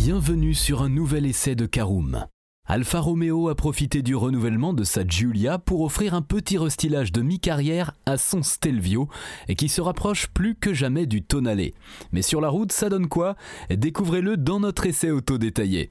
Bienvenue sur un nouvel essai de Caroom. Alfa Romeo a profité du renouvellement de sa Giulia pour offrir un petit restylage de mi-carrière à son Stelvio et qui se rapproche plus que jamais du Tonale. Mais sur la route, ça donne quoi? Découvrez-le dans notre essai auto détaillé.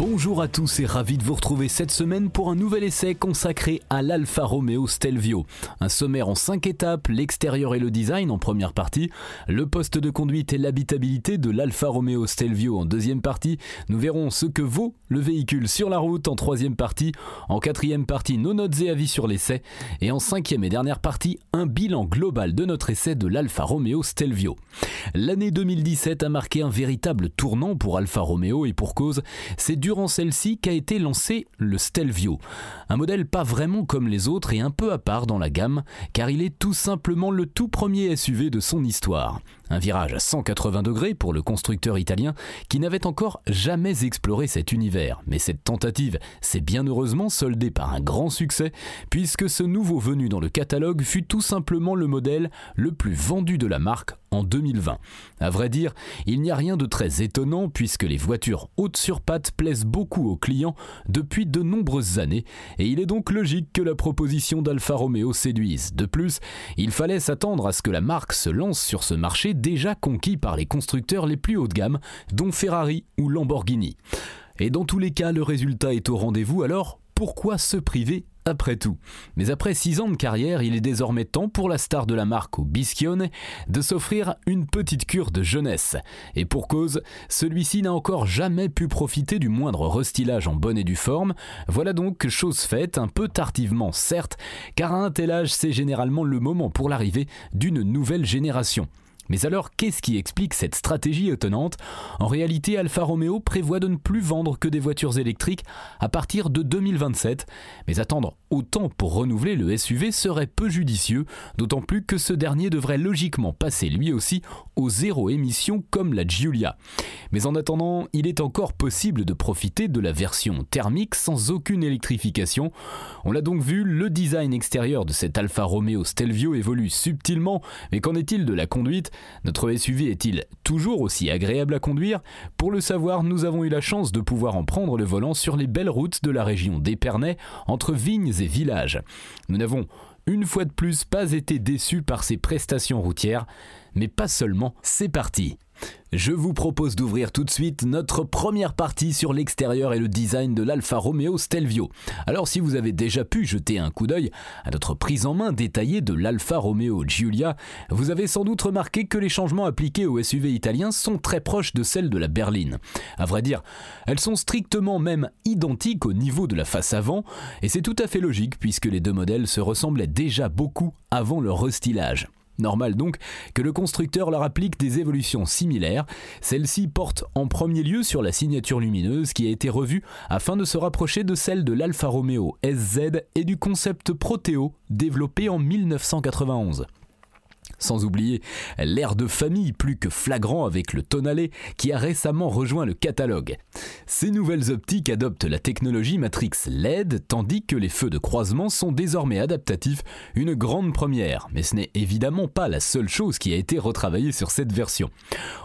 Bonjour à tous et ravi de vous retrouver cette semaine pour un nouvel essai consacré à l'Alfa Romeo Stelvio. Un sommaire en 5 étapes, l'extérieur et le design en première partie, le poste de conduite et l'habitabilité de l'Alfa Romeo Stelvio en deuxième partie, nous verrons ce que vaut le véhicule sur la route en troisième partie, en quatrième partie nos notes et avis sur l'essai, et en cinquième et dernière partie un bilan global de notre essai de l'Alfa Romeo Stelvio. L'année 2017 a marqué un véritable tournant pour Alfa Romeo et pour cause, c'est dur durant celle-ci qu'a été lancé le Stelvio. Un modèle pas vraiment comme les autres et un peu à part dans la gamme, car il est tout simplement le tout premier SUV de son histoire. Un virage à 180 degrés pour le constructeur italien qui n'avait encore jamais exploré cet univers. Mais cette tentative s'est bien heureusement soldée par un grand succès, puisque ce nouveau venu dans le catalogue fut tout simplement le modèle le plus vendu de la marque en 2020. À vrai dire, il n'y a rien de très étonnant puisque les voitures hautes sur pattes plaisent beaucoup aux clients depuis de nombreuses années et il est donc logique que la proposition d'Alfa Romeo séduise. De plus, il fallait s'attendre à ce que la marque se lance sur ce marché déjà conquis par les constructeurs les plus haut de gamme, dont Ferrari ou Lamborghini. Et dans tous les cas, le résultat est au rendez-vous, alors pourquoi se priver après tout? Mais après 6 ans de carrière, il est désormais temps pour la star de la marque au Bischione de s'offrir une petite cure de jeunesse. Et pour cause, celui-ci n'a encore jamais pu profiter du moindre restylage en bonne et due forme. Voilà donc chose faite, un peu tardivement certes, car à un tel âge c'est généralement le moment pour l'arrivée d'une nouvelle génération. Mais alors, qu'est-ce qui explique cette stratégie étonnante? En réalité, Alfa Romeo prévoit de ne plus vendre que des voitures électriques à partir de 2027, mais attendre autant pour renouveler le SUV serait peu judicieux, d'autant plus que ce dernier devrait logiquement passer lui aussi au zéro émission comme la Giulia. Mais en attendant, il est encore possible de profiter de la version thermique sans aucune électrification. On l'a donc vu, le design extérieur de cet Alfa Romeo Stelvio évolue subtilement, mais qu'en est-il de la conduite? Notre SUV est-il toujours aussi agréable à conduire? Pour le savoir, nous avons eu la chance de pouvoir en prendre le volant sur les belles routes de la région d'Épernay, entre vignes et villages. Nous n'avons une fois de plus pas été déçus par ces prestations routières, mais pas seulement, c'est parti je vous propose d'ouvrir tout de suite notre première partie sur l'extérieur et le design de l'Alfa Romeo Stelvio. Alors si vous avez déjà pu jeter un coup d'œil à notre prise en main détaillée de l'Alfa Romeo Giulia, vous avez sans doute remarqué que les changements appliqués au SUV italien sont très proches de celles de la berline. À vrai dire, elles sont strictement même identiques au niveau de la face avant, et c'est tout à fait logique puisque les deux modèles se ressemblaient déjà beaucoup avant leur restylage. Normal donc que le constructeur leur applique des évolutions similaires. Celle-ci porte en premier lieu sur la signature lumineuse qui a été revue afin de se rapprocher de celle de l'Alfa Romeo SZ et du concept Proteo développé en 1991. Sans oublier l'air de famille plus que flagrant avec le Tonale qui a récemment rejoint le catalogue. Ces nouvelles optiques adoptent la technologie Matrix LED tandis que les feux de croisement sont désormais adaptatifs, une grande première, mais ce n'est évidemment pas la seule chose qui a été retravaillée sur cette version.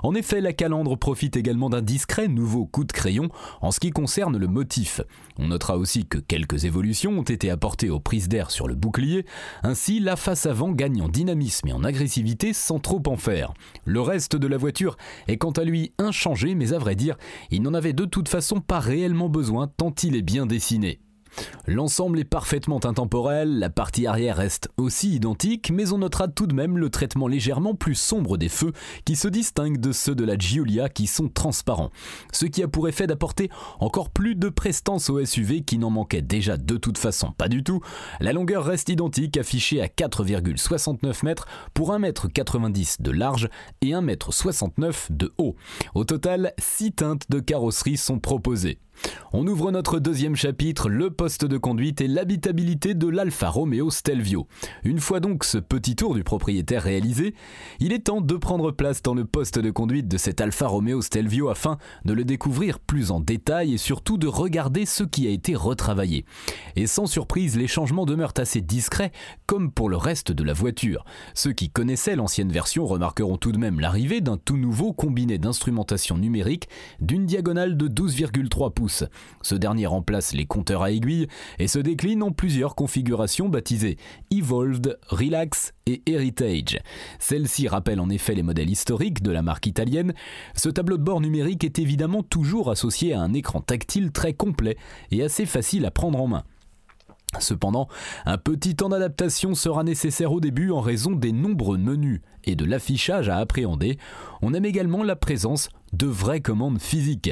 En effet, la calandre profite également d'un discret nouveau coup de crayon en ce qui concerne le motif. On notera aussi que quelques évolutions ont été apportées aux prises d'air sur le bouclier, ainsi la face avant gagne en dynamisme et en agressivité sans trop en faire. Le reste de la voiture est quant à lui inchangé, mais à vrai dire, il n'en avait de toute façon pas réellement besoin tant il est bien dessiné. L'ensemble est parfaitement intemporel, la partie arrière reste aussi identique, mais on notera tout de même le traitement légèrement plus sombre des feux qui se distinguent de ceux de la Giulia qui sont transparents, ce qui a pour effet d'apporter encore plus de prestance au SUV qui n'en manquait déjà de toute façon pas du tout. La longueur reste identique, affichée à 4,69 mètres pour 1,90 m de large et 1,69 m de haut. Au total, 6 teintes de carrosserie sont proposées. On ouvre notre deuxième chapitre, le poste de conduite et l'habitabilité de l'Alfa Romeo Stelvio. Une fois donc ce petit tour du propriétaire réalisé, il est temps de prendre place dans le poste de conduite de cet Alfa Romeo Stelvio afin de le découvrir plus en détail et surtout de regarder ce qui a été retravaillé. Et sans surprise, les changements demeurent assez discrets comme pour le reste de la voiture. Ceux qui connaissaient l'ancienne version remarqueront tout de même l'arrivée d'un tout nouveau combiné d'instrumentation numérique d'une diagonale de 12,3 pouces ce dernier remplace les compteurs à aiguilles et se décline en plusieurs configurations baptisées Evolved, Relax et Heritage. Celle-ci rappelle en effet les modèles historiques de la marque italienne. Ce tableau de bord numérique est évidemment toujours associé à un écran tactile très complet et assez facile à prendre en main. Cependant, un petit temps d'adaptation sera nécessaire au début en raison des nombreux menus et de l'affichage à appréhender. On aime également la présence de vraies commandes physiques.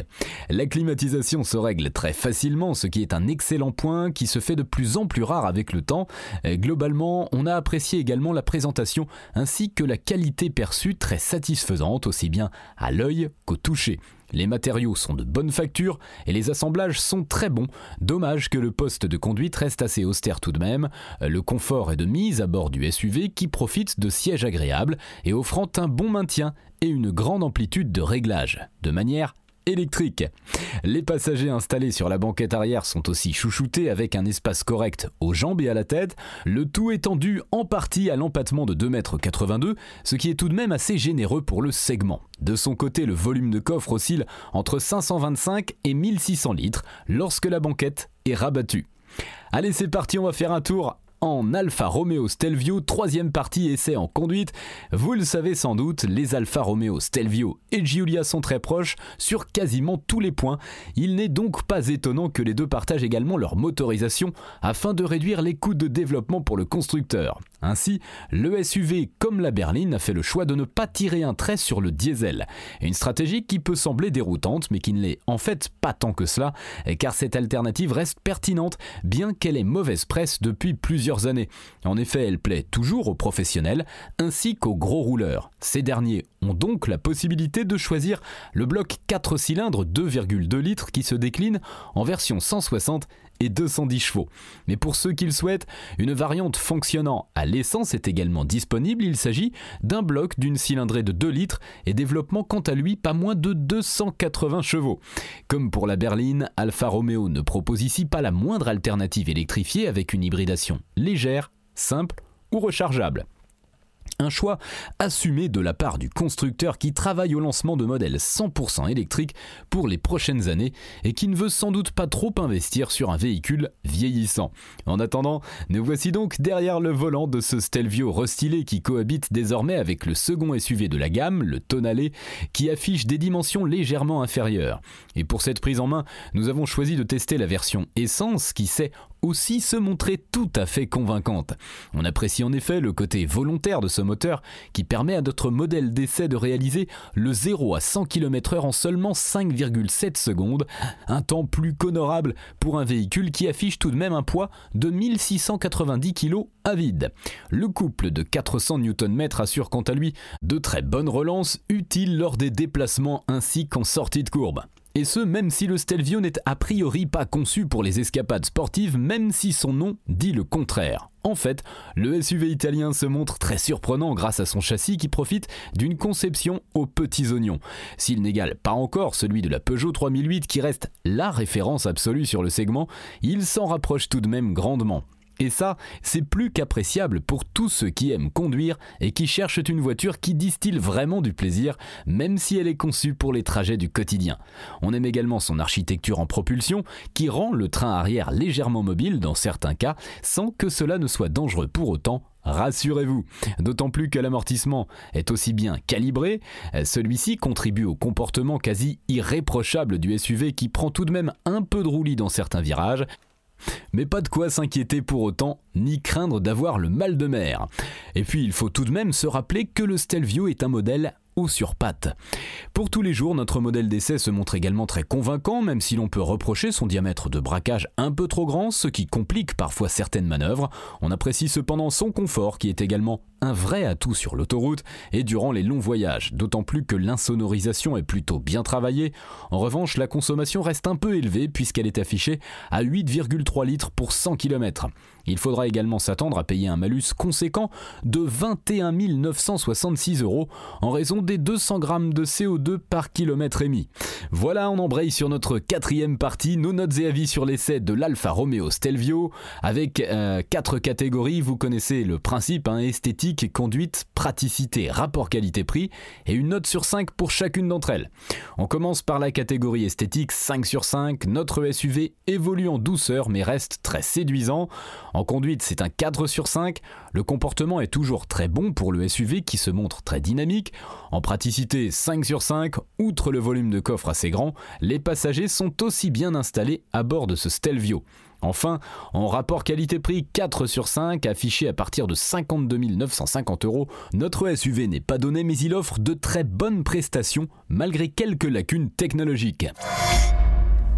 La climatisation se règle très facilement, ce qui est un excellent point qui se fait de plus en plus rare avec le temps. Globalement, on a apprécié également la présentation ainsi que la qualité perçue très satisfaisante aussi bien à l'œil qu'au toucher. Les matériaux sont de bonne facture et les assemblages sont très bons. Dommage que le poste de conduite reste assez austère tout de même. Le confort est de mise à bord du SUV qui profite de sièges agréables et offrant un bon maintien et une grande amplitude de réglage, de manière électrique. Les passagers installés sur la banquette arrière sont aussi chouchoutés avec un espace correct aux jambes et à la tête, le tout étant dû en partie à l'empattement de 2,82 m, ce qui est tout de même assez généreux pour le segment. De son côté, le volume de coffre oscille entre 525 et 1600 litres lorsque la banquette est rabattue. Allez, c'est parti, on va faire un tour en Alfa Romeo Stelvio, troisième partie essai en conduite. Vous le savez sans doute, les Alfa Romeo Stelvio et Giulia sont très proches sur quasiment tous les points. Il n'est donc pas étonnant que les deux partagent également leur motorisation afin de réduire les coûts de développement pour le constructeur. Ainsi, le SUV comme la berline a fait le choix de ne pas tirer un trait sur le diesel. Une stratégie qui peut sembler déroutante mais qui ne l'est en fait pas tant que cela car cette alternative reste pertinente bien qu'elle ait mauvaise presse depuis plusieurs années. En effet, elle plaît toujours aux professionnels ainsi qu'aux gros rouleurs. Ces derniers ont donc la possibilité de choisir le bloc 4 cylindres 2,2 litres qui se décline en version 160 et 210 chevaux. Mais pour ceux qui le souhaitent, une variante fonctionnant à l'essence est également disponible. Il s'agit d'un bloc d'une cylindrée de 2 litres et développement quant à lui pas moins de 280 chevaux. Comme pour la berline, Alfa Romeo ne propose ici pas la moindre alternative électrifiée avec une hybridation légère, simple ou rechargeable. Un choix assumé de la part du constructeur qui travaille au lancement de modèles 100% électriques pour les prochaines années et qui ne veut sans doute pas trop investir sur un véhicule vieillissant. En attendant, nous voici donc derrière le volant de ce Stelvio restylé qui cohabite désormais avec le second SUV de la gamme, le Tonale, qui affiche des dimensions légèrement inférieures. Et pour cette prise en main, nous avons choisi de tester la version essence qui sait aussi se montrer tout à fait convaincante. On apprécie en effet le côté volontaire de ce moteur qui permet à notre modèle d'essai de réaliser le 0 à 100 km/h en seulement 5,7 secondes, un temps plus qu'honorable pour un véhicule qui affiche tout de même un poids de 1690 kg à vide. Le couple de 400 Nm assure quant à lui de très bonnes relances utiles lors des déplacements ainsi qu'en sortie de courbe. Et ce, même si le Stelvio n'est a priori pas conçu pour les escapades sportives, même si son nom dit le contraire. En fait, le SUV italien se montre très surprenant grâce à son châssis qui profite d'une conception aux petits oignons. S'il n'égale pas encore celui de la Peugeot 3008 qui reste la référence absolue sur le segment, il s'en rapproche tout de même grandement. Et ça, c'est plus qu'appréciable pour tous ceux qui aiment conduire et qui cherchent une voiture qui distille vraiment du plaisir, même si elle est conçue pour les trajets du quotidien. On aime également son architecture en propulsion, qui rend le train arrière légèrement mobile dans certains cas, sans que cela ne soit dangereux pour autant Rassurez-vous, d'autant plus que l'amortissement est aussi bien calibré, celui-ci contribue au comportement quasi irréprochable du SUV qui prend tout de même un peu de roulis dans certains virages, Mais pas de quoi s'inquiéter pour autant, ni craindre d'avoir le mal de mer. Et puis il faut tout de même se rappeler que le Stelvio est un modèle ou sur pattes. Pour tous les jours, notre modèle d'essai se montre également très convaincant, même si l'on peut reprocher son diamètre de braquage un peu trop grand, ce qui complique parfois certaines manœuvres. On apprécie cependant son confort, qui est également un vrai atout sur l'autoroute et durant les longs voyages, d'autant plus que l'insonorisation est plutôt bien travaillée. En revanche, la consommation reste un peu élevée puisqu'elle est affichée à 8,3 litres pour 100 km. Il faudra également s'attendre à payer un malus conséquent de 21 966 euros en raison des 200 grammes de CO2 par kilomètre émis. Voilà, on embraye sur notre quatrième partie, nos notes et avis sur l'essai de l'Alfa Romeo Stelvio, avec euh, quatre catégories, vous connaissez le principe, hein, esthétique, conduite, praticité, rapport qualité-prix, et une note sur 5 pour chacune d'entre elles. On commence par la catégorie esthétique, 5 sur 5, notre SUV évolue en douceur mais reste très séduisant. En conduite, c'est un 4 sur 5, le comportement est toujours très bon pour le SUV qui se montre très dynamique. En praticité, 5 sur 5, outre le volume de coffre assez grand, les passagers sont aussi bien installés à bord de ce Stelvio. Enfin, en rapport qualité-prix 4 sur 5, affiché à partir de 52 950 euros, notre SUV n'est pas donné mais il offre de très bonnes prestations malgré quelques lacunes technologiques.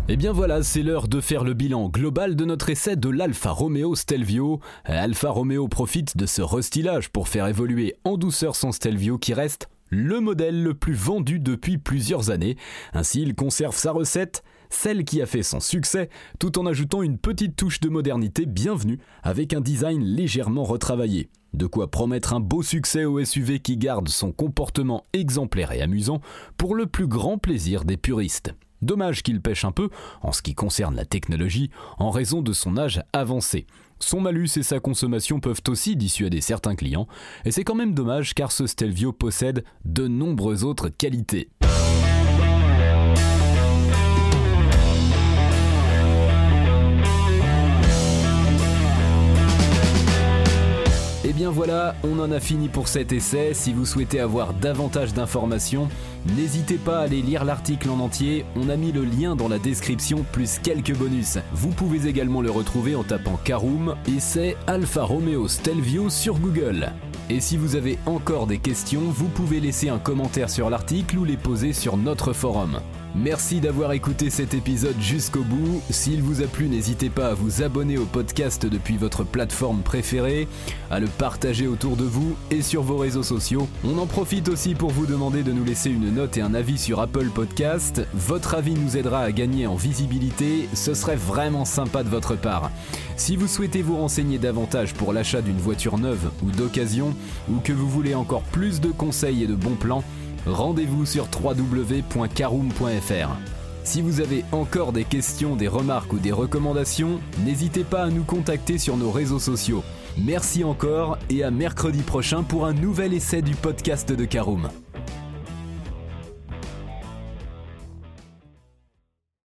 Et eh bien voilà, c'est l'heure de faire le bilan global de notre essai de l'Alfa Romeo Stelvio. Alfa Romeo profite de ce restylage pour faire évoluer en douceur son Stelvio qui reste le modèle le plus vendu depuis plusieurs années. Ainsi, il conserve sa recette, celle qui a fait son succès, tout en ajoutant une petite touche de modernité bienvenue avec un design légèrement retravaillé. De quoi promettre un beau succès au SUV qui garde son comportement exemplaire et amusant pour le plus grand plaisir des puristes. Dommage qu'il pêche un peu, en ce qui concerne la technologie, en raison de son âge avancé. Son malus et sa consommation peuvent aussi dissuader certains clients, et c'est quand même dommage car ce Stelvio possède de nombreuses autres qualités. bien voilà, on en a fini pour cet essai. Si vous souhaitez avoir davantage d'informations, n'hésitez pas à aller lire l'article en entier. On a mis le lien dans la description plus quelques bonus. Vous pouvez également le retrouver en tapant Caroom et c'est Alfa Romeo Stelvio sur Google. Et si vous avez encore des questions, vous pouvez laisser un commentaire sur l'article ou les poser sur notre forum. Merci d'avoir écouté cet épisode jusqu'au bout. S'il vous a plu, n'hésitez pas à vous abonner au podcast depuis votre plateforme préférée, à le partager autour de vous et sur vos réseaux sociaux. On en profite aussi pour vous demander de nous laisser une note et un avis sur Apple Podcast. Votre avis nous aidera à gagner en visibilité, ce serait vraiment sympa de votre part. Si vous souhaitez vous renseigner davantage pour l'achat d'une voiture neuve ou d'occasion, ou que vous voulez encore plus de conseils et de bons plans, rendez-vous sur www.caroom.fr. Si vous avez encore des questions, des remarques ou des recommandations, n'hésitez pas à nous contacter sur nos réseaux sociaux. Merci encore et à mercredi prochain pour un nouvel essai du podcast de Caroom.